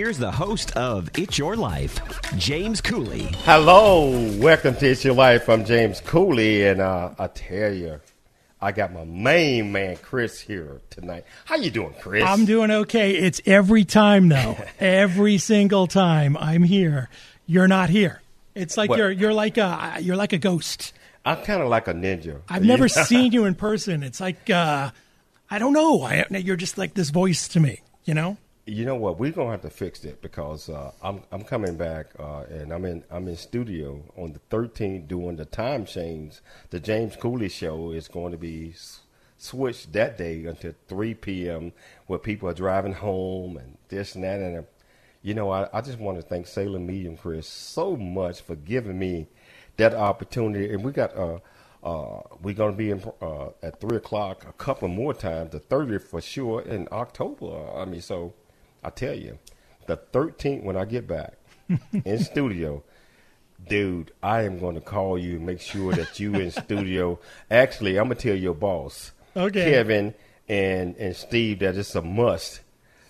here's the host of It's Your Life, James Cooley. Hello, welcome to It's Your Life. I'm James Cooley, and uh, I tell you, I got my main man Chris here tonight. How you doing, Chris? I'm doing okay. It's every time though. every single time I'm here, you're not here. It's like What? you're you're like a you're like a ghost. I'm kind of like a ninja. I've never seen you in person. It's like uh, I don't know. I, you're just like this voice to me. You know. You know what? We're gonna have to fix it because uh, I'm I'm coming back uh, and I'm in I'm in studio on the 13th doing the time change. The James Cooley show is going to be switched that day until 3 p.m. where people are driving home and this and that and. Uh, you know, I, I just want to thank Salem Media Chris so much for giving me that opportunity. And we got uh uh we're gonna be in uh at three o'clock a couple more times, the thirtieth for sure in October. I mean, so I tell you, the thirteenth when I get back in studio, dude, I am gonna call you and make sure that you in studio. Actually, I'm gonna tell your boss, Okay. Kevin and and Steve, that it's a must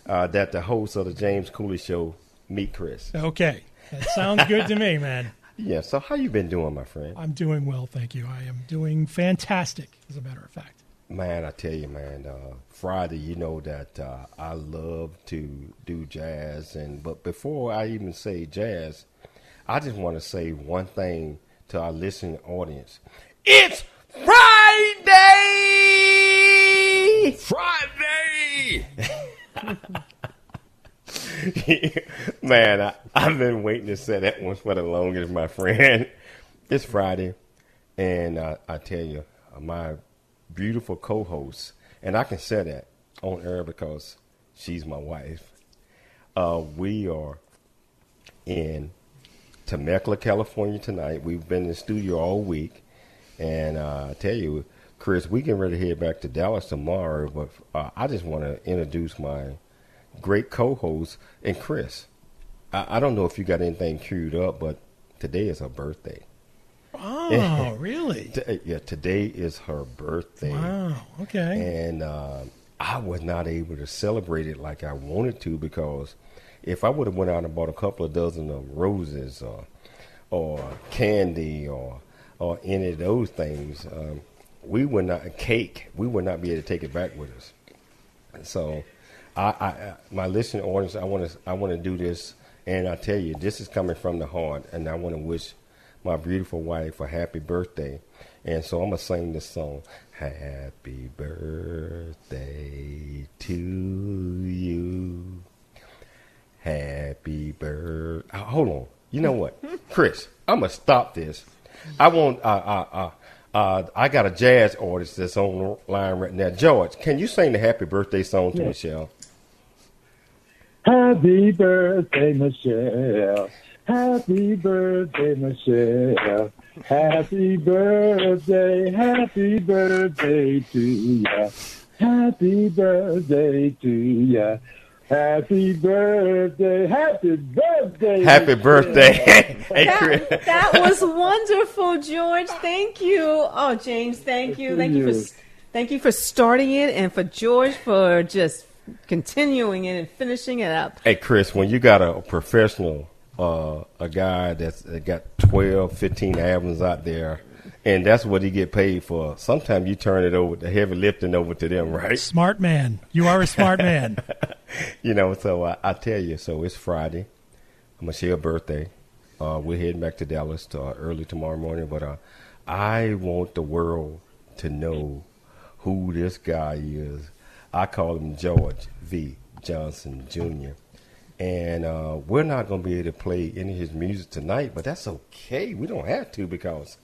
uh, that the host of the James Cooley Show meet Chris. Okay. That sounds good to me, man. Yeah. So how you been doing, my friend? I'm doing well, thank you. I am doing fantastic, as a matter of fact. Man, I tell you, man, uh, Friday, you know that uh, I love to do jazz, and but before I even say jazz, I just want to say one thing to our listening audience: It's Friday. Friday. man, I, I've been waiting to say that one for the longest, my friend. It's Friday, and uh, I tell you, my beautiful co-host, and I can say that on air because she's my wife. Uh, we are in Temecula, California tonight. We've been in the studio all week, and uh, I tell you, Chris, we getting ready to head back to Dallas tomorrow. But uh, I just want to introduce my great co-host and Chris. I, I don't know if you got anything queued up, but today is her birthday. Oh, really? T- yeah, today is her birthday. Wow. Okay. and uh, I was not able to celebrate it like I wanted to because if I would have went out and bought a couple of dozen of roses or or candy or or any of those things, um, we would not cake. We would not be able to take it back with us. So, I, I, I my listening audience, I want to I want to do this, and I tell you, this is coming from the heart, and I want to wish my beautiful wife a happy birthday. And so I'm gonna sing this song. Happy birthday to you. Happy birthday. hold on. You know what, Chris? I'm gonna stop this. I want. Uh, uh, uh, uh, I got a jazz artist that's on the line right now. George, can you sing the happy birthday song to Michelle? Happy birthday, Michelle. Happy birthday, Michelle. Happy birthday, happy birthday to ya. Happy birthday to ya. Happy birthday, happy birthday. Happy Michelle. birthday, hey That, Chris. that was wonderful, George. Thank you. Oh, James, thank you. Thank you for you. thank you for starting it, and for George for just continuing it and finishing it up. Hey Chris, when you got a professional, uh, a guy that's that got 12, 15 albums out there, and that's what he get paid for. Sometimes you turn it over, the heavy lifting over to them, right? Smart man. You are a smart man. You know, so I, I tell you, so it's Friday. Michelle's birthday. Uh, we're heading back to Dallas to, uh, early tomorrow morning, but uh, I want the world to know who this guy is. I call him George V. Johnson Jr. And uh, we're not going to be able to play any of his music tonight, but that's okay. We don't have to because,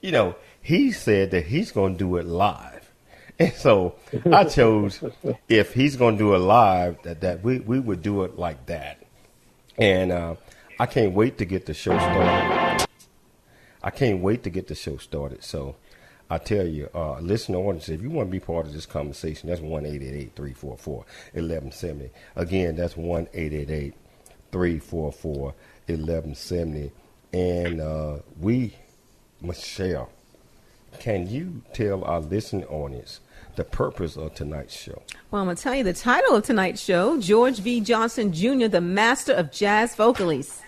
you know, he said that he's going to do it live. And so I chose if he's going to do it live, that, that we, we would do it like that. and uh, I can't wait to get the show started. I can't wait to get the show started. So I tell you, uh, listen audience, if you want to be part of this conversation, that's one eight eight eight three four four eleven seventy. Again, that's one eight eight eight three four four eleven seventy. And uh, we, Michelle, can you tell our listening audience the purpose of tonight's show? Well, I'm going to tell you the title of tonight's show George V. Johnson Jr., the master of jazz vocalist.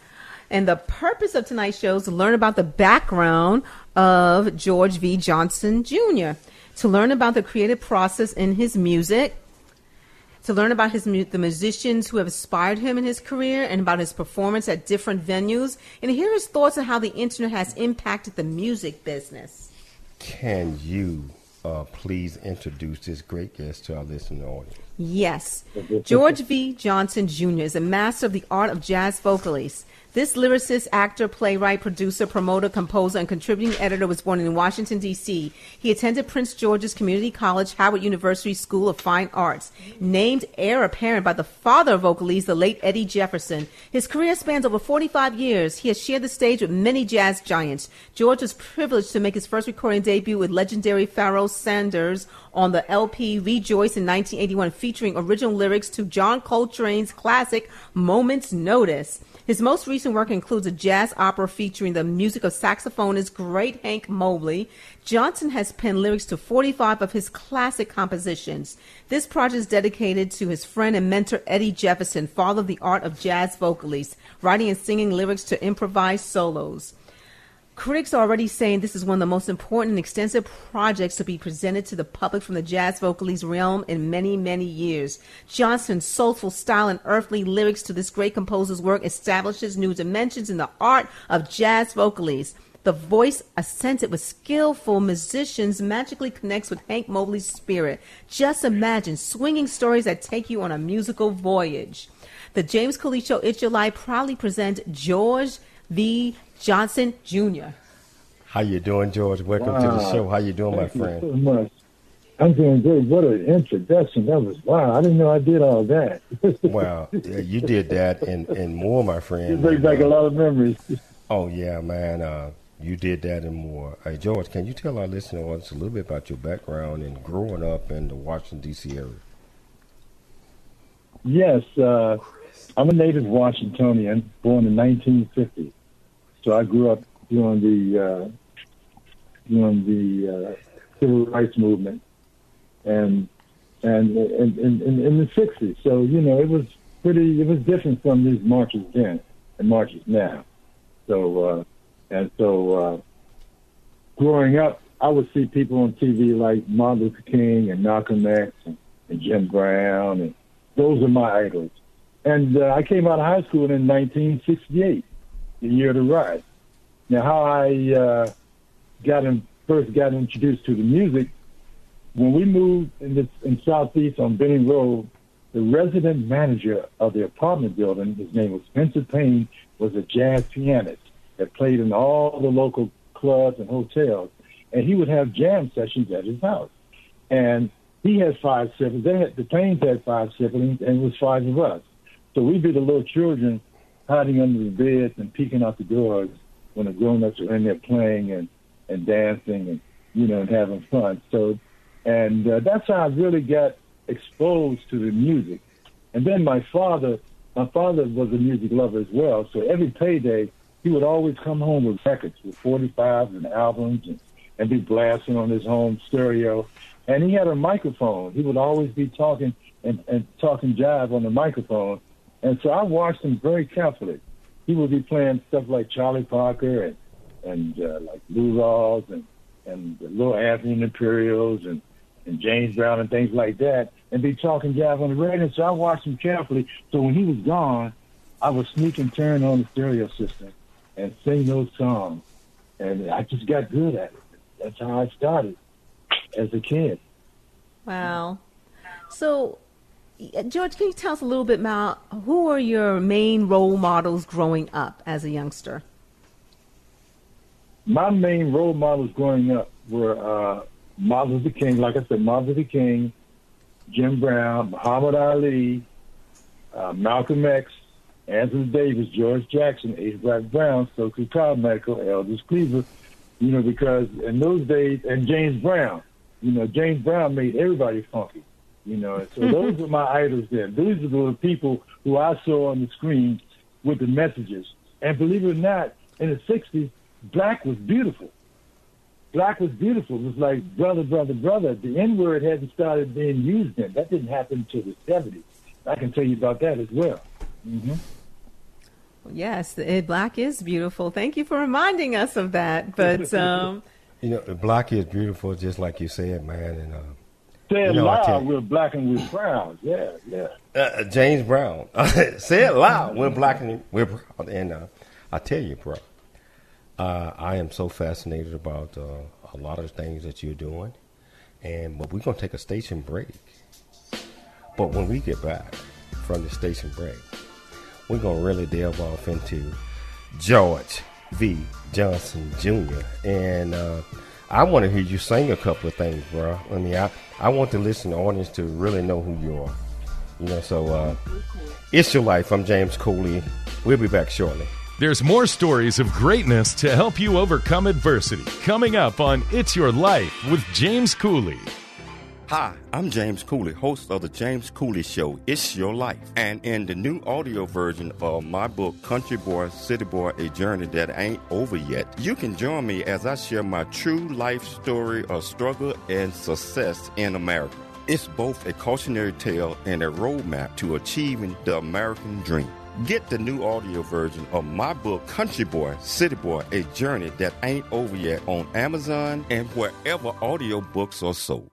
And the purpose of tonight's show is to learn about the background of George V. Johnson Jr., to learn about the creative process in his music, to learn about his the musicians who have inspired him in his career and about his performance at different venues, and hear his thoughts on how the internet has impacted the music business. Can you uh, please introduce this great guest to our listening audience? Yes. George V. Johnson Jr. is a master of the art of jazz vocalist. This lyricist, actor, playwright, producer, promoter, composer, and contributing editor was born in Washington, D.C. He attended Prince George's Community College, Howard University School of Fine Arts. Named heir apparent by the father of vocalese, the late Eddie Jefferson. His career spans over 45 years. He has shared the stage with many jazz giants. George was privileged to make his first recording debut with legendary Pharoah Sanders on the LP Rejoice in 1981, featuring original lyrics to John Coltrane's classic Moment's Notice. His most recent work includes a jazz opera featuring the music of saxophonist Great Hank Mobley. Johnson has penned lyrics to 45 of his classic compositions. This project is dedicated to his friend and mentor Eddie Jefferson, father of the art of jazz vocalist, writing and singing lyrics to improvised solos. Critics are already saying this is one of the most important and extensive projects to be presented to the public from the jazz vocalist realm in many, many years. Johnson's soulful style and earthly lyrics to this great composer's work establishes new dimensions in the art of jazz vocalist. The voice, accented with skillful musicians, magically connects with Hank Mobley's spirit. Just imagine swinging stories that take you on a musical voyage. The James Your Life, proudly presents George V. Johnson Jr. How you doing, George? Welcome wow. to the show. How you doing, Thank my friend? You so much. I'm doing good. What an introduction. That was wow. I didn't know I did all that. wow. Yeah, you did that and, and more, my friend. You bring back a lot of memories. Oh yeah, man. Uh, you did that and more. Hey George, can you tell our listeners a little bit about your background and growing up in the Washington D.C. area? Yes, uh, I'm a native Washingtonian, born in 1950. So I grew up during the uh, during the uh, civil rights movement, and and in, the '60s. So you know, it was pretty. It was different from these marches then and marches now. So uh, and so, uh, growing up, I would see people on TV like Martin Luther King and Malcolm X and, and Jim Brown, and those are my idols. And uh, I came out of high school in 1968 the year to rise. Now, how I uh, got in, first got introduced to the music when we moved in this in Southeast on Benning Road. The resident manager of the apartment building, his name was Spencer Payne, was a jazz pianist that played in all the local clubs and hotels, and he would have jam sessions at his house. And he had five siblings. They had the Paynes had five siblings, and it was five of us. So we'd be the little children hiding under the beds and peeking out the doors when the grown-ups are in there playing and and dancing and you know and having fun. So, and uh, that's how I really got exposed to the music. And then my father, my father was a music lover as well. So every payday, he would always come home with records, with 45s and albums, and, and be blasting on his home stereo. And he had a microphone. He would always be talking and, and talking jive on the microphone. And so I watched him very carefully. He would be playing stuff like Charlie Parker and and uh, like Lou Rawls and and the Little Anthony Imperials and and James Brown and things like that, and be talking jive on the radio. So I watched him carefully. So when he was gone, I would sneak and turn on the stereo system and sing those songs, and I just got good at it. That's how I started as a kid. Wow. So George, can you tell us a little bit about who are your main role models growing up as a youngster? My main role models growing up were uh, Martin Luther King, like I said, Martin Luther King, Jim Brown, Muhammad Ali, uh, Malcolm X, Anthony Davis, George Jackson, H. Black Brown, Stokely Carmichael, Eldridge Cleaver, you know, because in those days, and James Brown, you know, James Brown made everybody funky, you know. So those were my idols then. These are the people who I saw on the screen with the messages. And believe it or not, in the 60s, black was beautiful. Black was beautiful. It was like brother, brother, brother. The N word hadn't started being used then. That didn't happen until the 70s. I can tell you about that as well. Mm-hmm. Yes, it, black is beautiful. Thank you for reminding us of that. But um, you know, black is beautiful, just like you said, man. And uh, say it know, loud, we're black and we're proud. Yeah, yeah. Uh, James Brown, say it loud, we're black and we're proud. And uh, I tell you, bro, uh, I am so fascinated about uh, a lot of the things that you're doing, and but we're gonna take a station break. But when we get back from the station break, we're gonna really delve off into George V. Johnson Jr. and uh, I want to hear you sing a couple of things, bro. I mean, I I want the listening audience to really know who you are. You know, so uh, it's your life. I'm James Cooley. We'll be back shortly. There's more stories of greatness to help you overcome adversity coming up on It's Your Life with James Cooley. Hi, I'm James Cooley, host of the James Cooley Show, It's Your Life. And in the new audio version of my book, Country Boy, City Boy, A Journey That Ain't Over Yet, you can join me as I share my true life story of struggle and success in America. It's both a cautionary tale and a roadmap to achieving the American dream. Get the new audio version of my book, Country Boy, City Boy, A Journey That Ain't Over Yet on Amazon and wherever audiobooks are sold.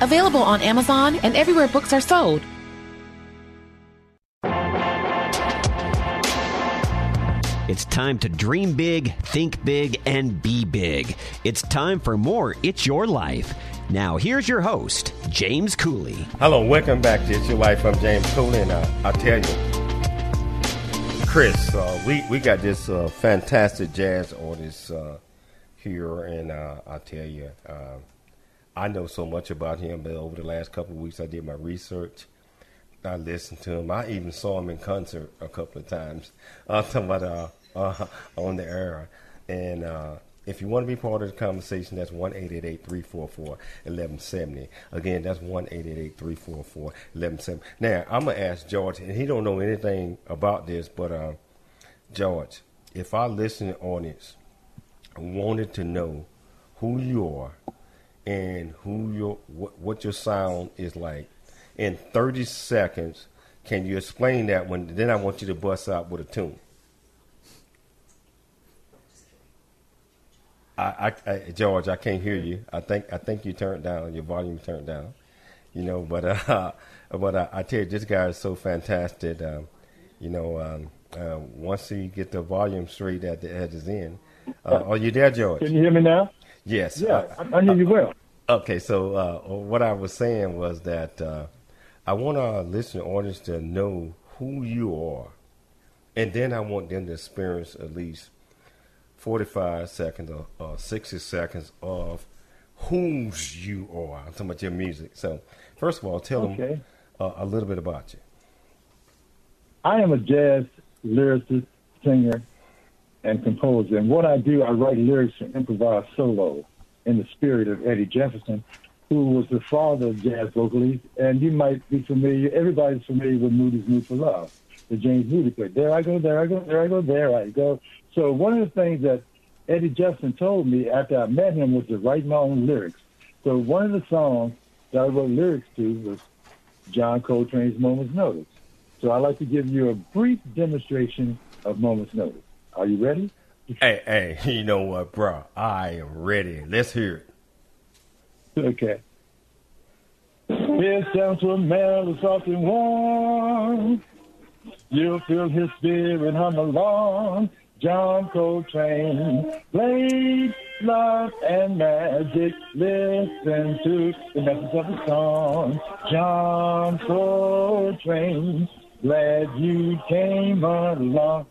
available on Amazon and everywhere books are sold. It's time to dream big, think big, and be big. It's time for more It's Your Life. Now, here's your host, James Cooley. Hello, welcome back to It's Your Life. I'm James Cooley, and uh, I tell you, Chris, uh, we, we got this uh, fantastic jazz artist uh, here, and uh, I tell you, uh, I know so much about him, but over the last couple of weeks, I did my research. I listened to him. I even saw him in concert a couple of times. I'm talking about uh, uh, on the air. And uh, if you want to be part of the conversation, that's 1 344 1170. Again, that's 1 344 1170. Now, I'm going to ask George, and he don't know anything about this, but uh, George, if our listening audience wanted to know who you are and who your what, what your sound is like in 30 seconds, can you explain that when then I want you to bust out with a tune? I, I, I, George, I can't hear you. I think I think you turned down your volume turned down. You know, but uh, but uh, I tell you, this guy is so fantastic. Um, you know, um, uh, once he get the volume straight at the edges in, uh, are you there, George? Can you hear me now? Yes. Yeah, I, I hear you well. Okay, so uh, what I was saying was that uh, I want our listening audience to know who you are and then I want them to experience at least forty-five seconds or, or sixty seconds of whose you are. I'm talking about your music. So, first of all, tell Okay. them uh, a little bit about you. I am a jazz lyricist, singer, and composer. And what I do, I write lyrics and improvise solo in the spirit of Eddie Jefferson, who was the father of jazz vocalists. And you might be familiar, everybody's familiar with Moody's Mood for Love, the James Moody play. There I go, there I go, there I go, there I go. So one of the things that Eddie Jefferson told me after I met him was to write my own lyrics. So one of the songs that I wrote lyrics to was John Coltrane's Moment's Notice. So I'd like to give you a brief demonstration of Moment's Notice. Are you ready? Hey, hey, you know what, bro? I am ready. Let's hear it. Okay. Here's down to a man who's soft and warm. You'll feel his spirit hum along. John Coltrane played love and magic. Listen to the message of the song. John Coltrane, glad you came along.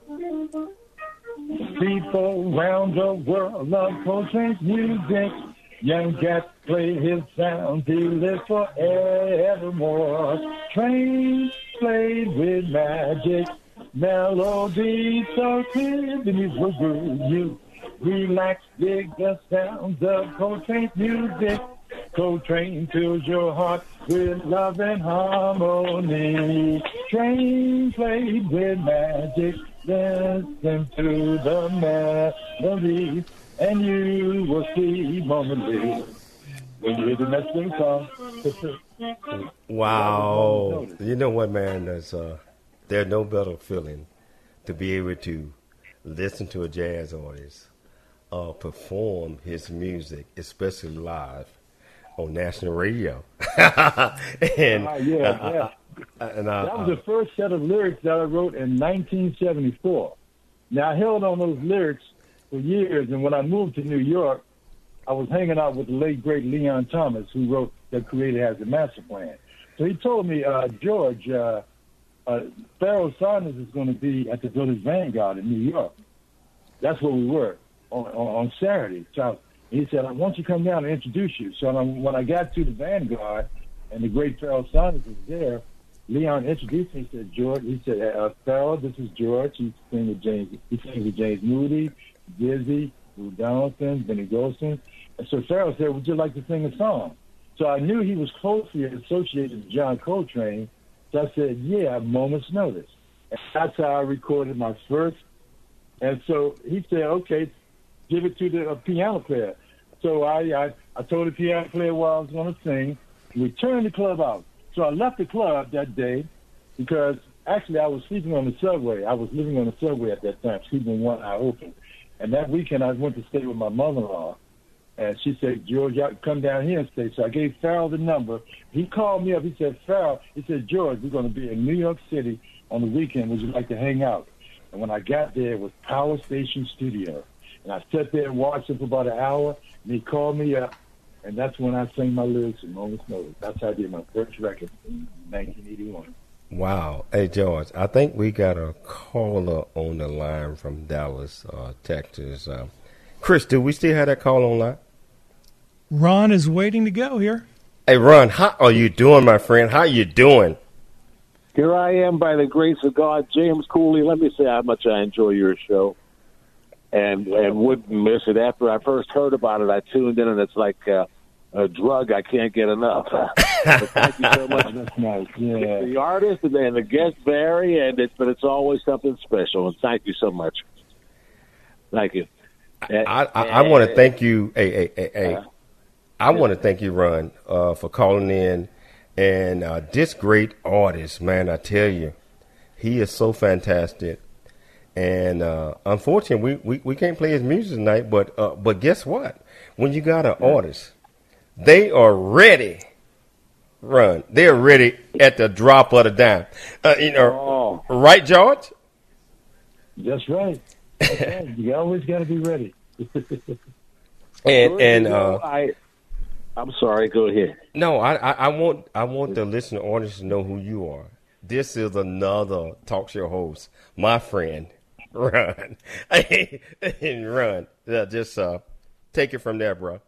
People around the world love Coltrane's music. Young cats play his sound to live forevermore. Train played with magic, melody so clear beneath the groove. You relax, dig the sounds of Coltrane's music. Coltrane fills your heart with love and harmony. Train played with magic, listen to the melody, and you will see momently when you hear the next thing song. Wow. You know what, man? There's uh, there's no better feeling to be able to listen to a jazz artist uh, perform his music, especially live on national radio. and Ah, yeah, uh, yeah. Uh, and uh, That was the first set of lyrics that I wrote in 1974. Now, I held on those lyrics for years, and when I moved to New York, I was hanging out with the late, great Leon Thomas, who wrote The Creator Has a Master Plan. So he told me, uh, George, uh, uh, Pharoah Sanders is going to be at the Village Vanguard in New York. That's where we were on, on, on Saturday. So he said, I want you to come down and introduce you. So when- when I got to the Vanguard and the great Pharoah Sanders was there, Leon introduced me. He said, George, he said, uh, Pharoah, this is George. He's singing with James, he sings with James Moody, Dizzy, Lou Donaldson, Benny Golson. And so Pharoah said, would you like to sing a song? So I knew he was closely associated with John Coltrane. So I said, yeah, a moment's notice. And that's how I recorded my first. And so he said, okay, give it to the uh, piano player. So I, I, I told the piano player what I was going to sing. We turned the club out. So I left the club that day because actually I was sleeping on the subway. I was living on the subway at that time, sleeping one eye open. And that weekend I went to stay with my mother-in-law. And she said, George, come down here and stay. So I gave Pharoah the number. He called me up. He said, Pharoah, he said, George, we're going to be in New York City on the weekend. Would you like to hang out? And when I got there, it was Power Station Studio. And I sat there and watched him for about an hour. And he called me up. And that's when I sang my lyrics in Moments Notice. That's how I did my first record in 1981. Wow. Hey, George, I think we got a caller on the line from Dallas, uh, Texas. Uh, Chris, do we still have that call online? Ron is waiting to go here. Hey, Ron, how are you doing, my friend? How you doing? Here I am by the grace of God, James Cooley. Let me say how much I enjoy your show, and and wouldn't miss it. After I first heard about it, I tuned in, and it's like uh, a drug. I can't get enough. Thank you so much. That's nice. Yeah. The artist and, and the guest vary, and it's but it's always something special. And thank you so much. Thank you. I, I, I want to thank you. Hey, hey, hey, hey. I want to thank you, Ron, uh, for calling in. And uh, this great artist, man, I tell you, he is so fantastic. And uh, unfortunately, we, we, we can't play his music tonight. But uh, but guess what? When you got an artist, they are ready. Run, they're ready at the drop of the dime. Uh, you know, right, George? That's right. That's right. You always got to be ready. And and uh, I, I'm sorry. Go ahead. No, I, I, I want I want the listener audience to know who you are. this is another talk show host, my friend, Ron. and Ron, uh, just uh, take it from there, bro.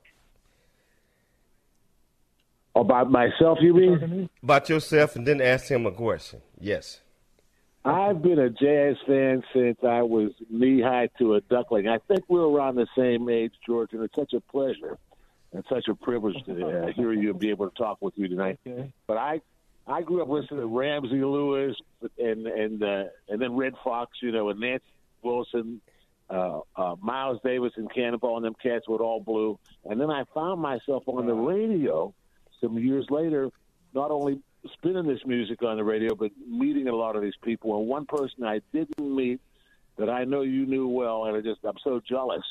About myself, you mean? About yourself, and then ask him a question. Yes. I've been a jazz fan since I was knee high to a duckling. I think we're around the same age, George, and it's such a pleasure and such a privilege to uh, hear you and be able to talk with you tonight. Okay. But I, I grew up listening to Ramsey Lewis and and uh, and then Redd Foxx, you know, and Nancy Wilson, uh, uh, Miles Davis, and Cannonball, and them cats with all blue. And then I found myself on the radio some years later, not only spinning this music on the radio, but meeting a lot of these people. And one person I didn't meet that I know you knew well, and I just I'm so jealous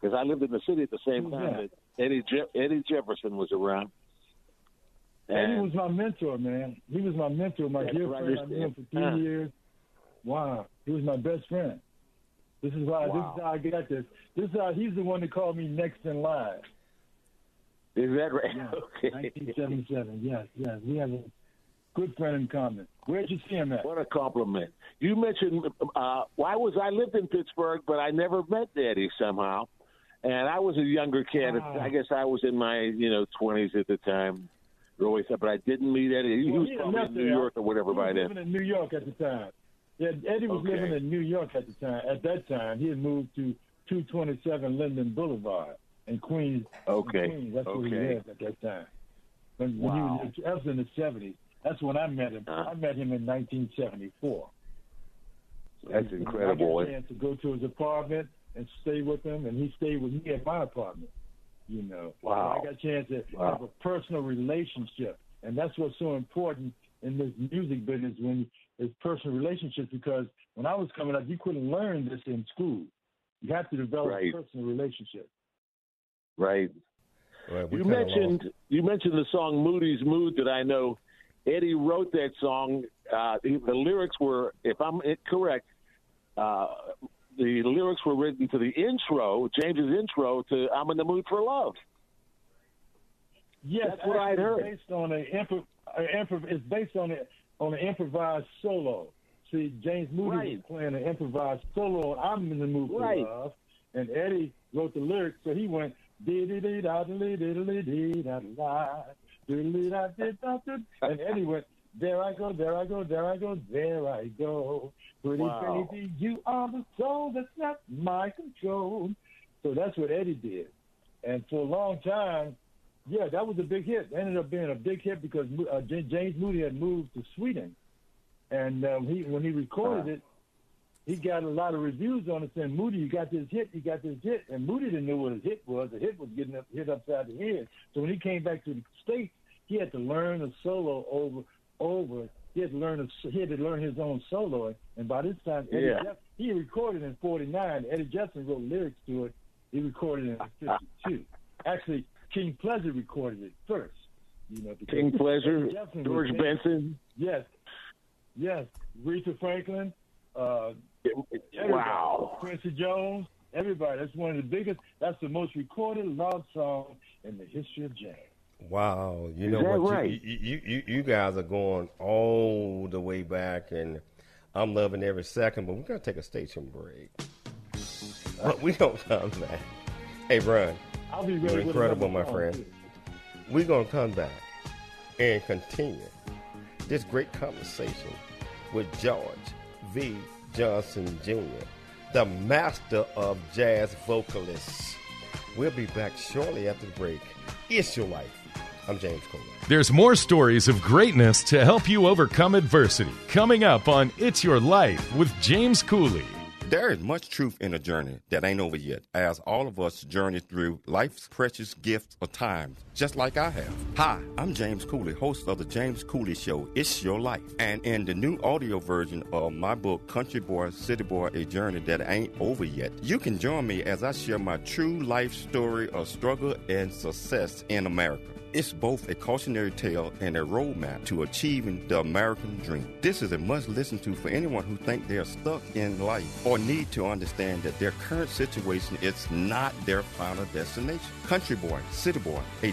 because I lived in the city at the same time that Eddie Je- Eddie Jefferson was around. And Eddie was my mentor, man. He was my mentor, my dear friend. I knew him for three uh, years. Wow, he was my best friend. This is why. Wow. This is how I got this. This is how he's the one that called me next in line. Is that right? Yeah. Okay. 1977. Yes, yes. We have a good friend in common. Where'd you see him at? What a compliment. You mentioned uh, why was I lived in Pittsburgh, but I never met Eddie somehow. And I was a younger kid. Ah. I guess I was in my you know twenties at the time, early stuff. But I didn't meet Eddie. He Well, was he probably in New. York or whatever He by was then. living in New York at the time. Yeah, Eddie was Okay. living in New York at the time. At that time, he had moved to 227 Linden Boulevard in Queens. in Okay. Queens. That's where he Okay. lived at that time. When, when Wow. he was, that was in the 70s. That's when I met him. Uh. I met him in 1974. That's I incredible. got a chance to go to his apartment and stay with him, and he stayed with me at my apartment. You know, Wow. So I got a chance to Wow. have a personal relationship, and that's what's so important in this music business when it's personal relationships. Because when I was coming up, you couldn't learn this in school. You have to develop Right. a personal relationship. Right. Well, You kinda mentioned you mentioned the song "Moody's Mood" that I know. Eddie wrote that song. Uh, the, the lyrics were, if I'm correct, uh, the lyrics were written to the intro, James's intro to "I'm in the Mood for Love." Yes, That's what actually, heard. Based on a, impro- improv, it's based on a on an improvised solo. See, James Moody Right. was playing an improvised solo. on I'm in the mood for Right. love, and Eddie wrote the lyrics. So he went dee dee dee da dee dee dee dee da da dee dee da dee da, and Eddie went. There I go, there I go, there I go, there I go. Pretty Wow. baby, you are the soul that's not my control. So that's what Eddie did. And for a long time, yeah, that was a big hit. It ended up being a big hit because uh, James Moody had moved to Sweden, and um, he when he recorded it, he got a lot of reviews on it saying, "Moody, you got this hit, you got this hit," and Moody didn't know what his hit was. The hit was getting up, hit upside the head. So when he came back to the states, he had to learn a solo over over. He had to learn a, he had to learn his own solo, and by this time, Eddie Yeah. Jeff, he recorded in '49. Eddie Jefferson wrote lyrics to it. He recorded in '52. Actually, King Pleasure recorded it first. You know, King Pleasure, George Benson. Yes, yes. Aretha Franklin, uh. Wow. Quincy Jones, everybody. That's one of the biggest. That's the most recorded love song in the history of jazz. Wow, you Is know what? right? You, you, you, you guys are going all the way back, and I'm loving every second. But we're gonna take a station break. But we don't come back. Hey, Ron, I'll be ready. you're incredible, my friend. too. We're gonna come back and continue this great conversation with George V. Johnson Jr., the master of jazz vocalists. We'll be back shortly after the break. It's your life. I'm James Coleman. There's more stories of greatness to help you overcome adversity coming up on It's Your Life with James Cooley. There is much truth in a journey that ain't over yet, as all of us journey through life's precious gifts of time, just like I have. Hi, I'm James Cooley, host of the James Cooley Show, It's Your Life. And in the new audio version of my book, Country Boy, City Boy, A Journey That Ain't Over Yet, you can join me as I share my true life story of struggle and success in America. It's both a cautionary tale and a roadmap to achieving the American dream. This is a must listen to for anyone who think they are stuck in life or need to understand that their current situation is not their final destination. Country Boy, City Boy, A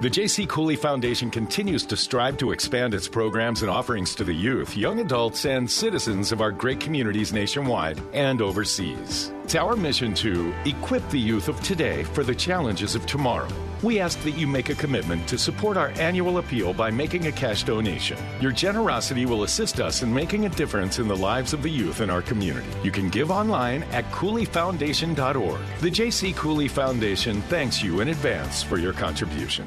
The J.C. Cooley Foundation continues to strive to expand its programs and offerings to the youth, young adults, and citizens of our great communities nationwide and overseas. It's our mission to equip the youth of today for the challenges of tomorrow. We ask that you make a commitment to support our annual appeal by making a cash donation. Your generosity will assist us in making a difference in the lives of the youth in our community. You can give online at CooleyFoundation.org. The J.C. Cooley Foundation thanks you in advance for your contribution.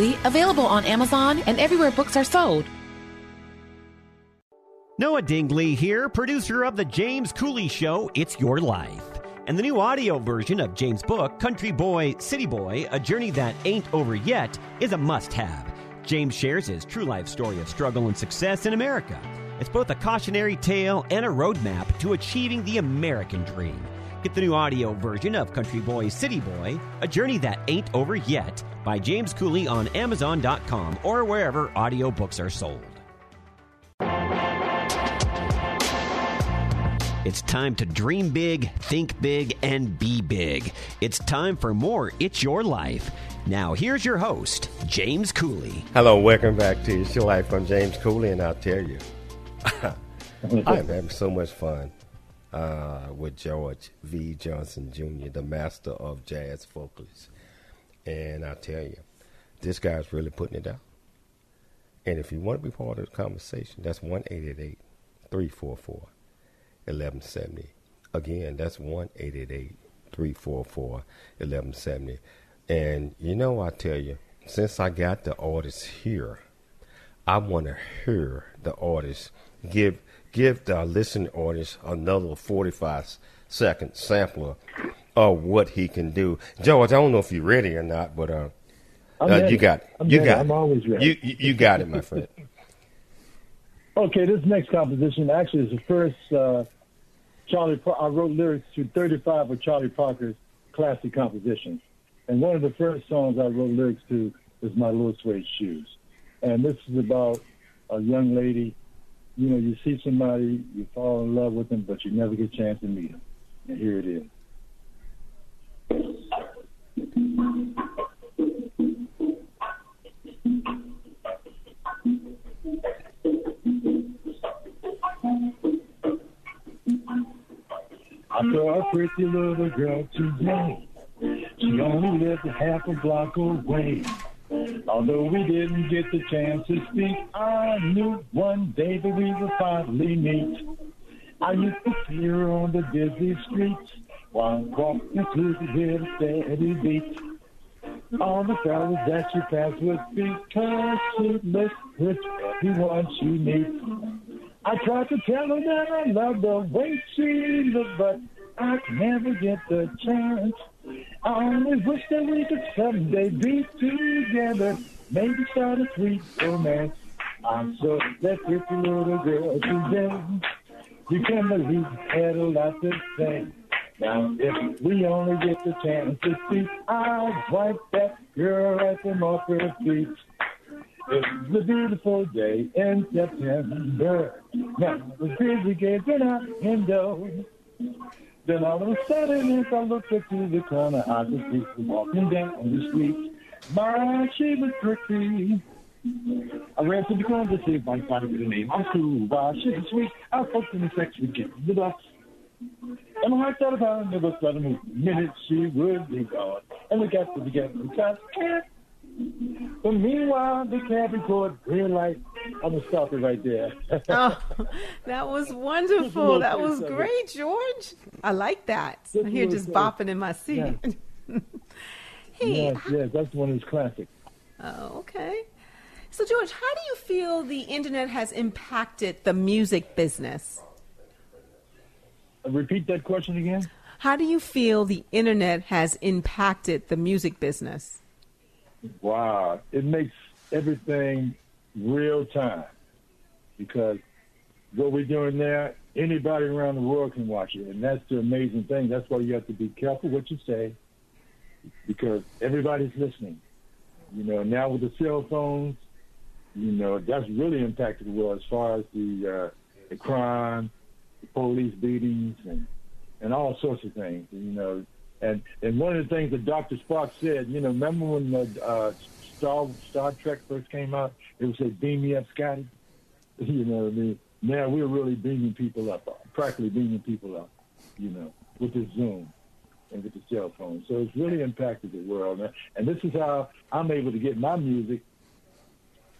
available on Amazon and everywhere books are sold. Noah Dingley here, producer of The James Cooley Show, It's Your Life. And the new audio version of James' book, Country Boy, City Boy A Journey That Ain't Over Yet, is a must have. James shares his true life story of struggle and success in America. It's both a cautionary tale and a roadmap to achieving the American dream. Get the new audio version of Country Boy, City Boy A Journey That Ain't Over Yet by James Cooley on Amazon.com or wherever audiobooks are sold. It's time to dream big, think big, and be big. It's time for more It's Your Life. Now, here's your host, James Cooley. Hello, welcome back to It's Your Life. I'm James Cooley, and I'll tell you, I'm having so much fun uh, with George V. Johnson Jr., the master of jazz vocalists. And I tell you, this guy's really putting it down. And if you want to be part of the conversation, that's 1 344 1170. Again, that's 1 344 1170. And you know, I tell you, since I got the artists here, I want to hear the artists give give the listening audience another 45 second sampler of what he can do. George, I don't know if you're ready or not, but uh, uh you got it. I'm you ready. got I'm it. always ready. You, you you got it, my friend. Okay, this next composition actually is the first uh, Charlie. Par- I wrote lyrics to 35 of Charlie Parker's classic compositions, and one of the first songs I wrote lyrics to is "My Little Suede Shoes," and this is about a young lady. You know, you see somebody, you fall in love with them, but you never get a chance to meet them. And here it is. I saw a pretty little girl today. She only lived half a block away. Although we didn't get the chance to speak, I knew one day that we would finally meet. I used to see her on the busy streets while walking through the hill steady beat. All the fellas that you pass would be cause she looked with everyone she meets. I tried to tell her that I loved the way she looked, but I never get the chance. I only wish that we could someday be together, maybe start a sweet romance. I'm so that pretty little girl today. You can believe had a lot to say. Now, if we only get the chance to speak, I'll wipe that girl at them off her feet. It's a beautiful day in September. Now, the busy gazing out the window. Then all of a sudden, as I looked up to the corner, I could see her walking down the street. My, she was pretty. I ran to the corner to see if I could find her name. I'm cool. Why, she was sweet. I fucked in the sex with the bus. And my heart thought about it, never thought of me. Minute she would be gone. And we got to. We got cat. But meanwhile, the cabin cord red light I'm gonna stop it right there. oh, that was wonderful. That was great, George. I like that. I hear just bopping in my seat. Yeah. hey, yes, yes, that's one of his classics. Oh, okay. So, George, how do you feel the internet has impacted the music business? Uh, repeat that question again. How do you feel the internet has impacted the music business? Wow, it makes everything real time because what we're doing now, anybody around the world can watch it, and that's the amazing thing. That's why you have to be careful what you say because everybody's listening. You know, now with the cell phones, you know, that's really impacted the world as far as the uh, the crime, the police beatings, and and all sorts of things. You know, and and one of the things that Dr. Spock said, you know, remember when the uh, Star Star Trek first came out, it was said "Beam me up, Scotty." You know, what I mean, now we're really beaming people up, practically beaming people up. You know, with the Zoom and with the cell phone. So it's really impacted the world. And this is how I'm able to get my music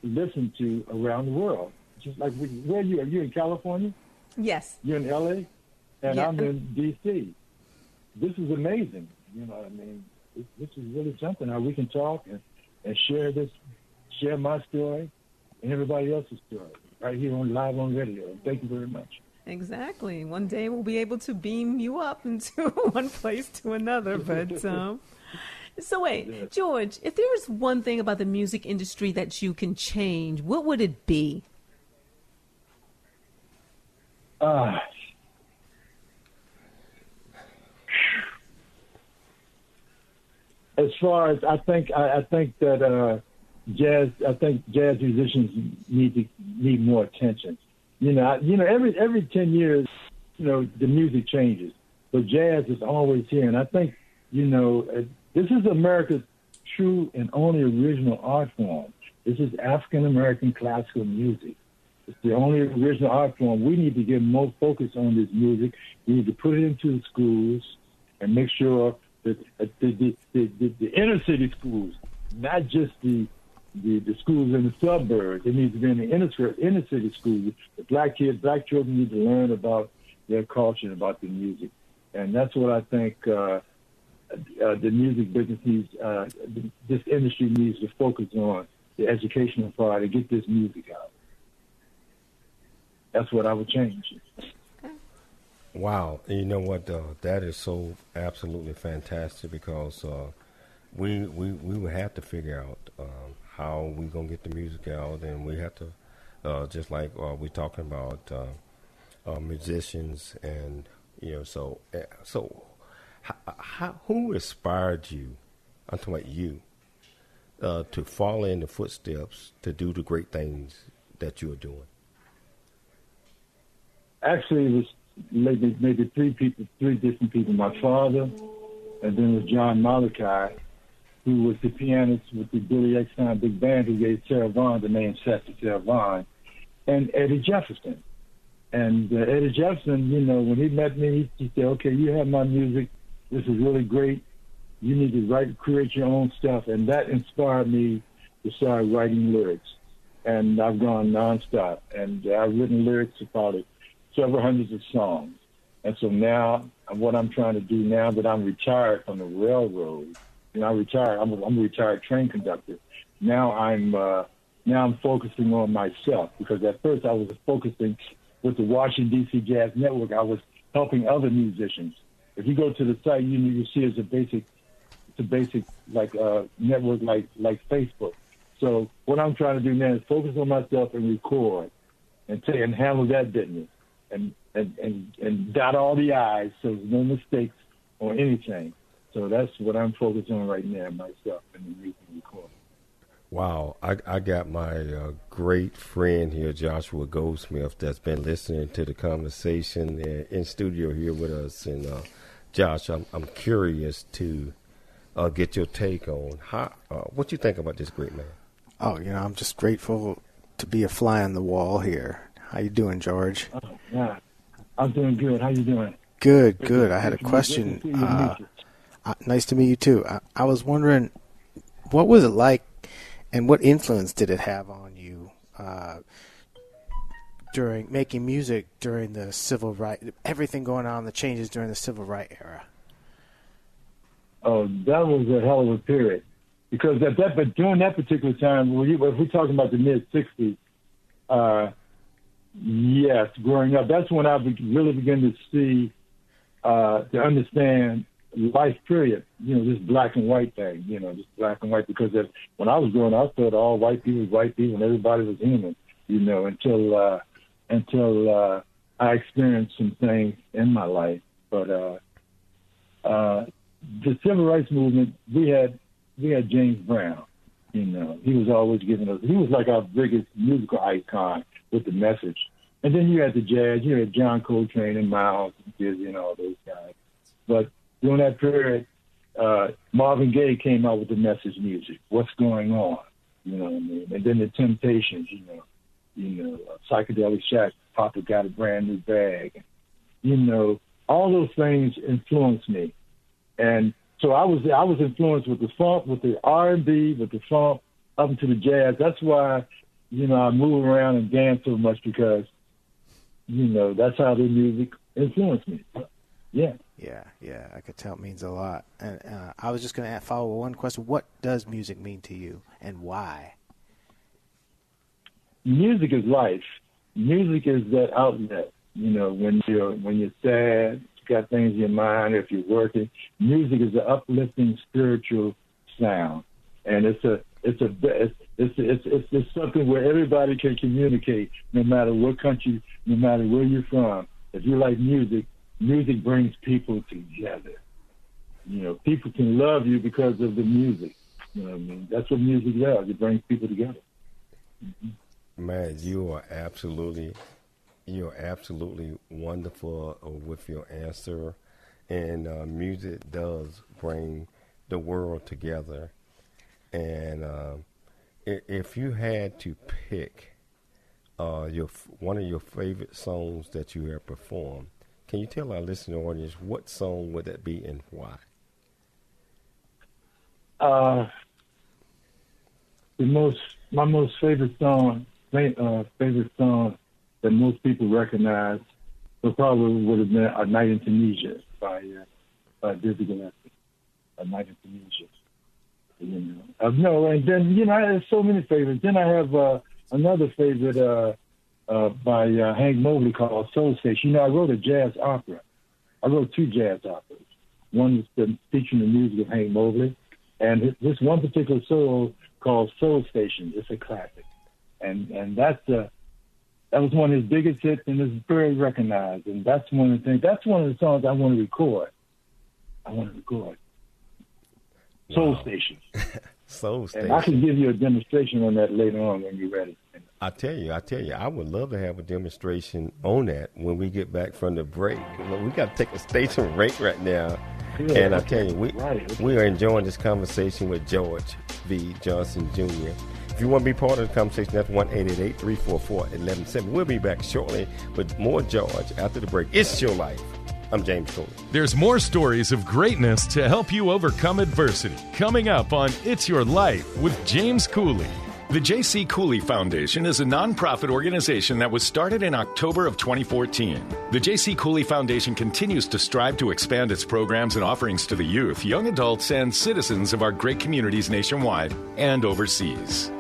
listened to around the world. Just like where are you? Are you in California? Yes. You're in LA, and yeah. I'm in DC. This is amazing. You know, I mean, this, this is really something. How we can talk and, and share this, share my story, and everybody else's story right here on live on radio. Thank you very much. Exactly. One day we'll be able to beam you up into one place to another. But um, so wait, George, if there was one thing about the music industry that you can change, what would it be? Uh, as far as I think, I, I think that uh, jazz, I think jazz musicians need to need more attention. You know, you know, every every ten years, you know, the music changes, but jazz is always here, and I think, you know, uh, this is America's true and only original art form. This is African American classical music. It's the only original art form. We need to get more focus on this music. We need to put it into the schools and make sure the, the, the, the, the inner city schools, not just the the, the schools in the suburbs. It needs to be in the inner, inner city schools. The black kids, black children need to learn about their culture and about the music. And that's what I think uh, uh, the music business needs, uh, this industry needs to focus on the educational part and get this music out. That's what I would change. Wow, you know what? Uh, that is so absolutely fantastic because uh, we we we would have to figure out um, how we gonna get the music out, and we have to uh, just like uh, we're talking about uh, uh, musicians, and you know, so uh, so how, how, who inspired you? I'm talking about you to follow in the footsteps to do the great things that you are doing. Actually, it was maybe maybe three people, three different people. My father, and then it was John Malachi who was the pianist with the Billy Eckstine Big Band, who gave Sarah Vaughan the name to Sarah Vaughan, and Eddie Jefferson. And uh, Eddie Jefferson, you know, when he met me, he said, "Okay, you have my music. This is really great. You need to write, create your own stuff." And that inspired me to start writing lyrics. And I've gone nonstop, and I've written lyrics about probably several hundreds of songs. And so now, what I'm trying to do now that I'm retired from the railroad and I retired. I'm a, I'm a retired train conductor. Now I'm uh, now I'm focusing on myself because at first I was focusing with the Washington D.C. Jazz Network. I was helping other musicians. If you go to the site, you you see it's a basic it's a basic like uh, network like like Facebook. So what I'm trying to do now is focus on myself and record and t- and handle that business and and and and dot all the i's so there's no mistakes or anything. So that's what I'm focused on right now myself in the music recording. Wow, I, I got my uh, great friend here, Joshua Goldsmith, that's been listening to the conversation in, in studio here with us. And uh, Josh, I'm I'm curious to uh, get your take on how uh, what you think about this great man. Oh, you know, I'm just grateful to be a fly on the wall here. How you doing, George? Oh, yeah, I'm doing good. How you doing? Good, good. I had a question. Uh, nice to meet you too. I, I, was wondering, what was it like, and what influence did it have on you uh, during making music during the civil right, everything going on, the changes during the civil right era? Oh, that was a hell of a period because at that, but during that particular time, when if we're talking about the mid '60s, uh, yes, growing up, that's when I really began to see, uh, to understand life. Period. You know, this black and white thing. You know, just black and white. Because if, when I was growing up, I thought all white people was white people and everybody was human. You know, until uh, until uh, I experienced some things in my life. But uh, uh, the civil rights movement, we had we had James Brown. You know, he was always giving us. He was like our biggest musical icon with the message. And then you had the jazz. You had John Coltrane and Miles and Dizzy and all those guys. But during that period, uh, Marvin Gaye came out with the message music. What's going on? You know what I mean? And then the Temptations. You know, you know, uh, psychedelic shack. Papa got a brand new bag. You know, all those things influenced me, and so I was I was influenced with the funk, with the R and B, with the funk, up into the jazz. That's why, you know, I move around and dance so much because, you know, that's how the music influenced me. Yeah. Yeah, yeah, I could tell it means a lot. And uh, I was just going to follow one question: What does music mean to you, and why? Music is life. Music is that outlet. You know, when you're when you're sad, you got things in your mind, if you're working, music is an uplifting spiritual sound, and it's a it's a it's it's it's, it's, it's something where everybody can communicate, no matter what country, no matter where you're from. If you like music, music brings people together. You know, people can love you because of the music. You know what I mean? That's what music does. It brings people together. Mm-hmm. Man, you are absolutely you're absolutely wonderful uh, with your answer, and uh, music does bring the world together. And uh, if you had to pick uh, your one of your favorite songs that you have performed, can you tell our listening audience what song would that be and why? Uh, the most my most favorite song, uh, favorite song that most people recognize, but probably would have been A Night in Tunisia by, uh, by Dizzy Gillespie. A Night in Tunisia. You know, uh, no, and then, you know, I have so many favorites. Then I have uh, another favorite uh, uh, by uh, Hank Mobley called Soul Station. You know, I wrote a jazz opera. I wrote two jazz operas. One was featuring the music of Hank Mobley, and this one particular solo called Soul Station. It's a classic, and and that's uh, that was one of his biggest hits and it's very recognized. And that's one of the things, that's one of the songs I want to record. I want to record. Soul wow. Station. Soul Station. And I can give you a demonstration on that later on when you're ready. I tell you, I tell you, I would love to have a demonstration on that when we get back from the break. We got to take a station break right now. Yeah, and I tell you, we right. we are enjoying this conversation with George V. Johnson Jr. If you want to be part of the conversation, that's 1 344 1170. We'll be back shortly with more George after the break. It's your life. I'm James Cooley. There's more stories of greatness to help you overcome adversity coming up on It's Your Life with James Cooley. The J.C. Cooley Foundation is a nonprofit organization that was started in October of 2014. The J.C. Cooley Foundation continues to strive to expand its programs and offerings to the youth, young adults, and citizens of our great communities nationwide and overseas.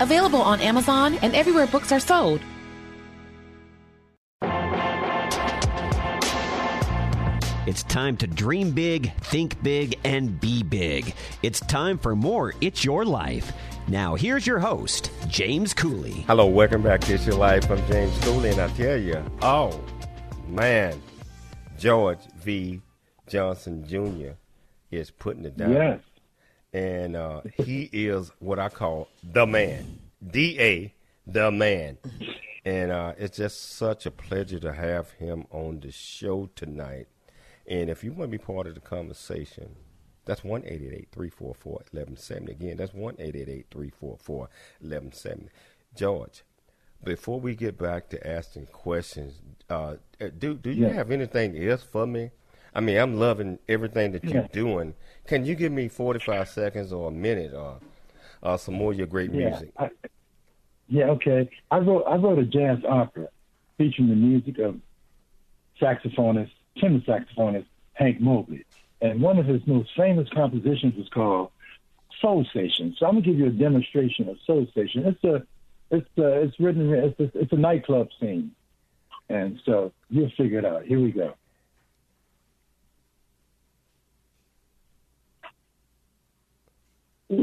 available on Amazon and everywhere books are sold. It's time to dream big, think big, and be big. It's time for more It's Your Life. Now, here's your host, James Cooley. Hello, welcome back to It's Your Life. I'm James Cooley, and I tell you, oh, man, George V. Johnson Jr. is putting it down. Yes. And uh, he is what I call the man. D A, the man. And uh, it's just such a pleasure to have him on the show tonight. And if you want to be part of the conversation, that's 1 344 1170. Again, that's 1 344 1170. George, before we get back to asking questions, uh, do do you Yeah. have anything else for me? I mean, I'm loving everything that you're Yeah. doing. Can you give me 45 seconds or a minute or uh, some more of your great Yeah. music? I, yeah, okay. I wrote I wrote a jazz opera featuring the music of saxophonist, tenor saxophonist Hank Mobley. And one of his most famous compositions was called Soul Station. So I'm gonna give you a demonstration of Soul Station. It's a it's uh it's written it's a, it's a nightclub scene. And so you'll figure it out. Here we go. I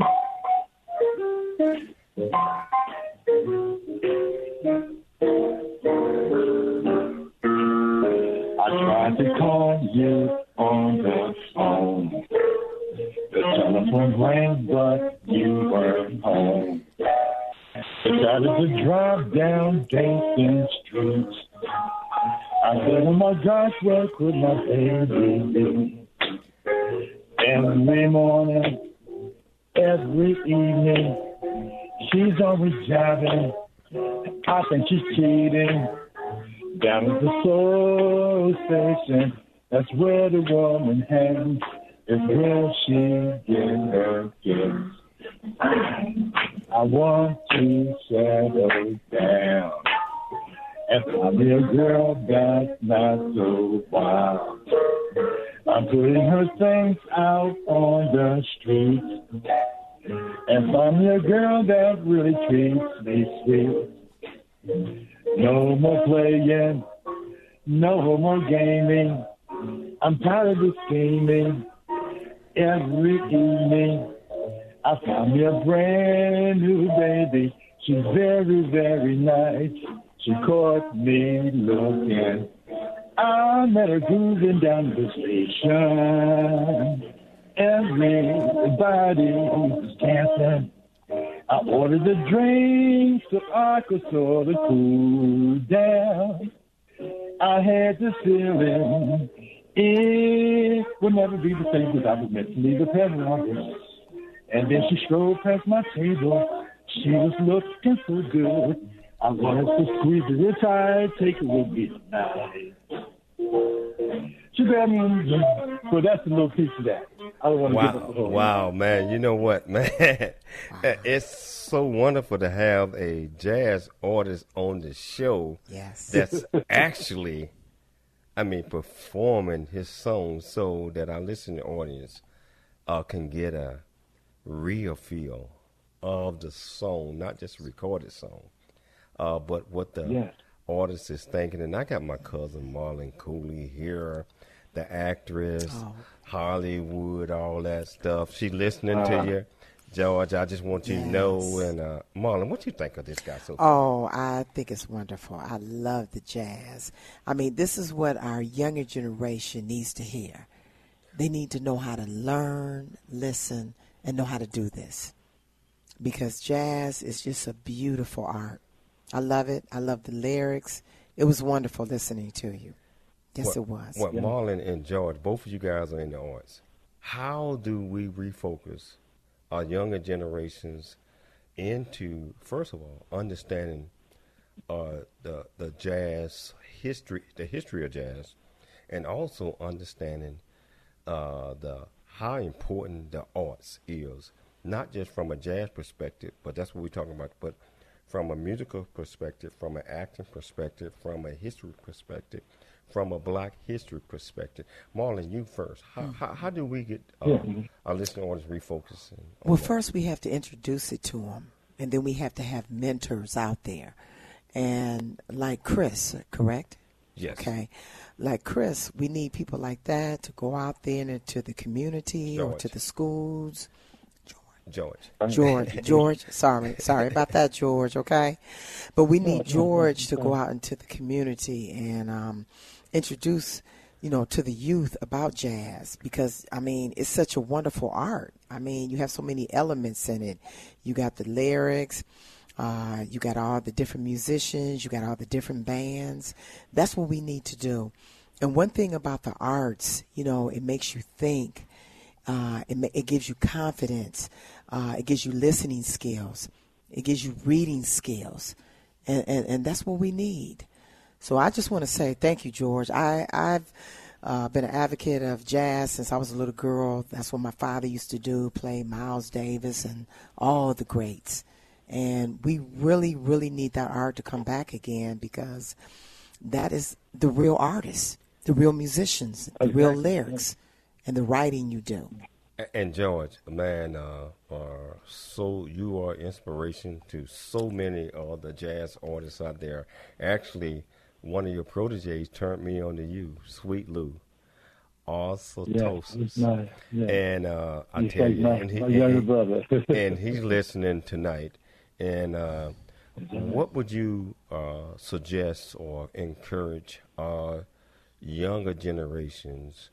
tried to call you on the phone. The telephone rang, but you weren't home. Decided to drive down Dancing Street. I said, oh my gosh, where could my baby be? Every morning, every evening, she's always jiving. I think she's cheating. Down at the soul station, that's where the woman hangs. Is where she gets her kicks. I want to settle down and me a girl that's not so wild. I'm putting her things out on the street and find me a girl that really treats me sweet. No more playing, no more gaming. I'm tired of scheming every evening. I found me a brand new baby. She's very, very nice. She caught me looking. I met her grooving down the station. Everybody was dancing. I ordered a drink so I could sort of cool down. I had the feeling it would never be the same because I was meant to leave a pair of And then she strolled past my table. She was looking so good. I wanted to squeeze her real tight, take her with me tonight. She grabbed me on the that's a little piece of that. I don't want to give up the Wow, whole wow, man! You know what, man? It's so wonderful to have a jazz artist on the show. Yes. that's actually, I mean, performing his song so that our listening audience uh, can get a real feel of the song, not just a recorded song, uh, but what the Yes. artist is thinking. And I got my cousin Marlon Cooley here, the actress, Oh. Hollywood, all that stuff. She listening Uh-huh. to you. George, I just want you to know. And uh, Marlon, what you think of this guy so far? Oh, I think it's wonderful. I love the jazz. I mean, this is what our younger generation needs to hear. They need to know how to learn, listen, and know how to do this. Because jazz is just a beautiful art. I love it. I love the lyrics. It was wonderful listening to you. Yes, what, it was. What Marlon and George, both of you guys are in the arts. How do we refocus our younger generations into first of all understanding uh, the the jazz history, the history of jazz, and also understanding uh, the how important the arts is, not just from a jazz perspective, but that's what we're talking about, but from a musical perspective, from an acting perspective, from a history perspective, from a black history perspective. Marlon, you first. How, mm-hmm. how, how, do we get uh, yeah. our listening audience refocusing? Well, that? first we have to introduce it to them, and then we have to have mentors out there. And like Chris, correct? Yes. Okay. Like Chris, we need people like that to go out there into the community George. or to the schools George. George. George. Sorry. Sorry about that, George. Okay. But we need George to go out into the community and um, introduce, you know, to the youth about jazz because, I mean, it's such a wonderful art. I mean, you have so many elements in it. You got the lyrics. Uh, you got all the different musicians. You got all the different bands. That's what we need to do. And one thing about the arts, you know, it makes you think uh, it, it, gives you confidence. Uh, it gives you listening skills. It gives you reading skills. And, and, and that's what we need. So I just want to say thank you, George. I, I've uh, been an advocate of jazz since I was a little girl. That's what my father used to do, play Miles Davis and all the greats. And we really, really need that art to come back again because that is the real artists, the real musicians, the real lyrics and the writing you do. And George, man, uh, uh, so you are inspiration to so many of the jazz artists out there. Actually, one of your proteges turned me on to you, Sweet Lou. Also yeah, yeah. And uh, I he's tell you, my, and, he, my younger and, brother. and he's listening tonight. And uh, what would you uh, suggest or encourage our younger generations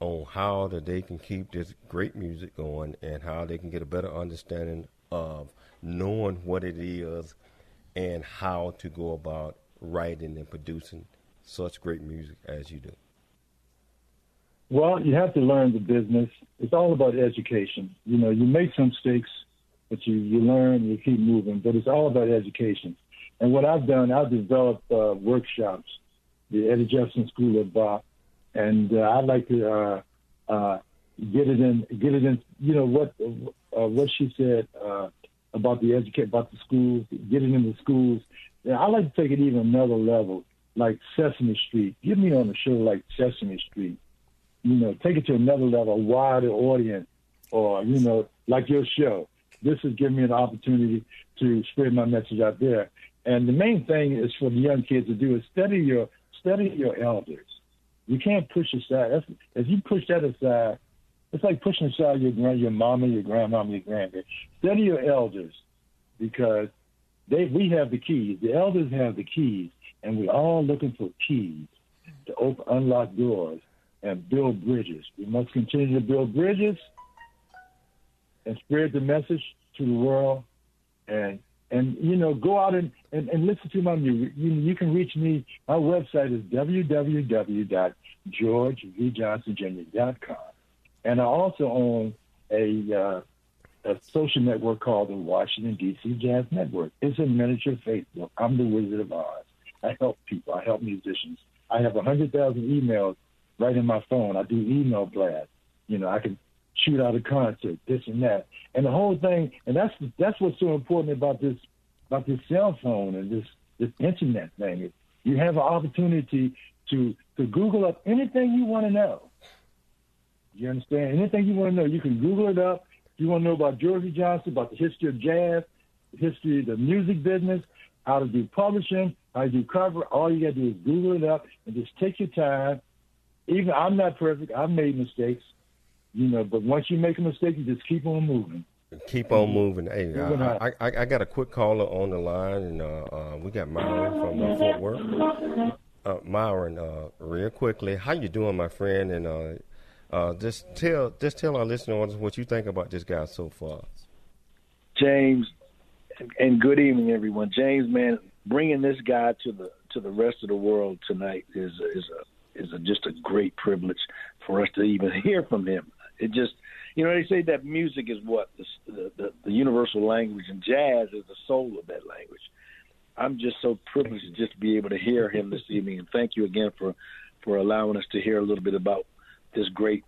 on how that they can keep this great music going and how they can get a better understanding of knowing what it is and how to go about writing and producing such great music as you do? Well, you have to learn the business. It's all about education. You know, you make some mistakes, but you, you learn, you keep moving, but it's all about education. And what I've done, I've developed uh, workshops, the Eddie Jefferson School of Bach, and uh, I'd like to uh, uh, get it in, get it in. You know what uh, what she said uh, about the educate about the schools, get it in the schools. Yeah, I like to take it even another level, like Sesame Street. Get me on a show like Sesame Street. You know, take it to another level, a wider audience, or you know, like your show. This is giving me an opportunity to spread my message out there. And the main thing is for the young kids to do is study your study your elders you can't push aside. That's, if you push that aside, it's like pushing aside your grand, your mama, your grandmama, your granddad. Study your elders because they we have the keys. The elders have the keys, and we're all looking for keys to open, unlock doors and build bridges. We must continue to build bridges and spread the message to the world and and you know go out and, and, and listen to my music. You, you can reach me. My website is www.georgevjohnsonjr.com, and I also own a uh, a social network called the Washington D.C. Jazz Network. It's a miniature Facebook. I'm the Wizard of Oz. I help people. I help musicians. I have a hundred thousand emails right in my phone. I do email blasts. You know, I can shoot out a concert, this and that, and the whole thing. And that's that's what's so important about this about this cell phone and this this internet thing. You have an opportunity to to Google up anything you want to know. You understand? Anything you want to know, you can Google it up. If you want to know about George V. Johnson, about the history of jazz, the history of the music business, how to do publishing, how to do cover, all you got to do is Google it up and just take your time. Even I'm not perfect. I've made mistakes you know, but once you make a mistake, you just keep on moving. Keep on moving. Hey, I, I, I, got a quick caller on the line, and uh, uh, we got Myron from uh, Fort Worth. Uh, Myron, uh, real quickly, how you doing, my friend? And uh, uh, just tell just tell our listeners what you think about this guy so far. James, and good evening, everyone. James, man, bringing this guy to the to the rest of the world tonight is is a is a, just a great privilege for us to even hear from him it just You know, they say that music is what the, the, the universal language, and jazz is the soul of that language. I'm just so privileged to just be able to hear him this evening, and thank you again for for allowing us to hear a little bit about this great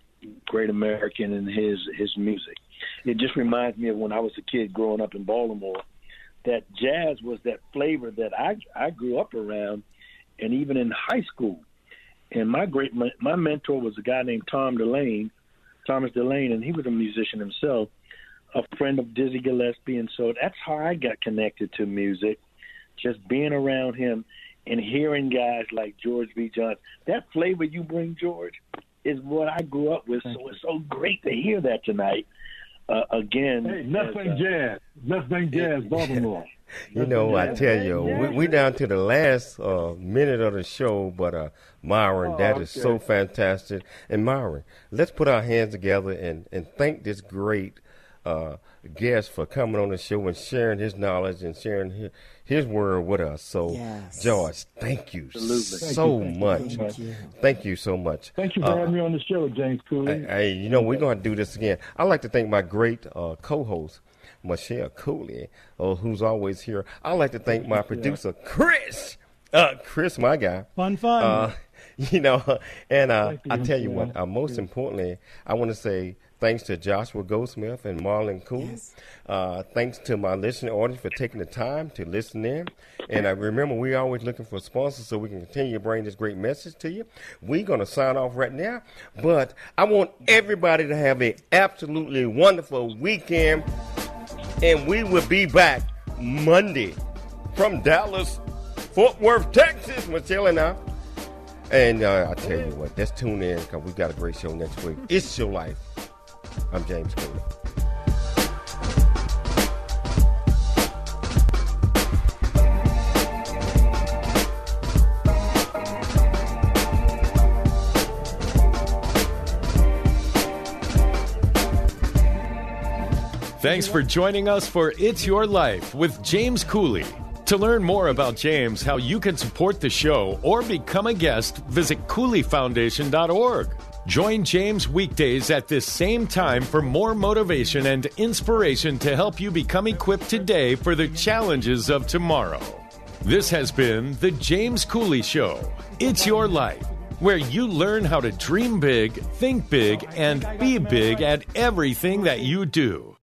great American and his his music. It just reminds me of when I was a kid growing up in Baltimore. That jazz was that flavor that I I grew up around, and even in high school. And my great my mentor was a guy named Tom Delane, Thomas Delane, and he was a musician himself, a friend of Dizzy Gillespie, and so that's how I got connected to music, just being around him and hearing guys like George V. Johnson. That flavor you bring, George, is what I grew up with. So it's so great to hear that tonight. Uh, again, hey, nothing uh, jazz, nothing jazz, Baltimore. you know, I tell you, we, we down to the last uh, minute of the show, but uh, Myron, oh, that is okay. so fantastic. And Myron, let's put our hands together and, and thank this great uh, guest for coming on the show and sharing his knowledge and sharing his, his word with us. So, yes. George, thank you Absolutely. so thank you, much. Thank you. thank you so much. Thank you for uh, having me on the show, James Cooley. Hey, you know, we're going to do this again. I'd like to thank my great uh, co host, Michelle Cooley, uh, who's always here. I'd like to thank my producer, Chris. Uh, Chris, my guy. Fun, fun. Uh, you know, and uh, I tell you what, uh, most importantly, I want to say Thanks to Joshua Goldsmith and Marlon Cool. Yes. Uh, thanks to my listening audience for taking the time to listen in. And I remember, we're always looking for sponsors so we can continue to bring this great message to you. We're going to sign off right now, but I want everybody to have an absolutely wonderful weekend. And we will be back Monday from Dallas, Fort Worth, Texas, Michelle and I. And uh, I tell you what, let's tune in because we got a great show next week. It's your life. I'm James Cooley. Thanks for joining us for It's Your Life with James Cooley. To learn more about James, how you can support the show, or become a guest, visit CooleyFoundation.org. Join James weekdays at this same time for more motivation and inspiration to help you become equipped today for the challenges of tomorrow. This has been The James Cooley Show. It's your life, where you learn how to dream big, think big, and be big at everything that you do.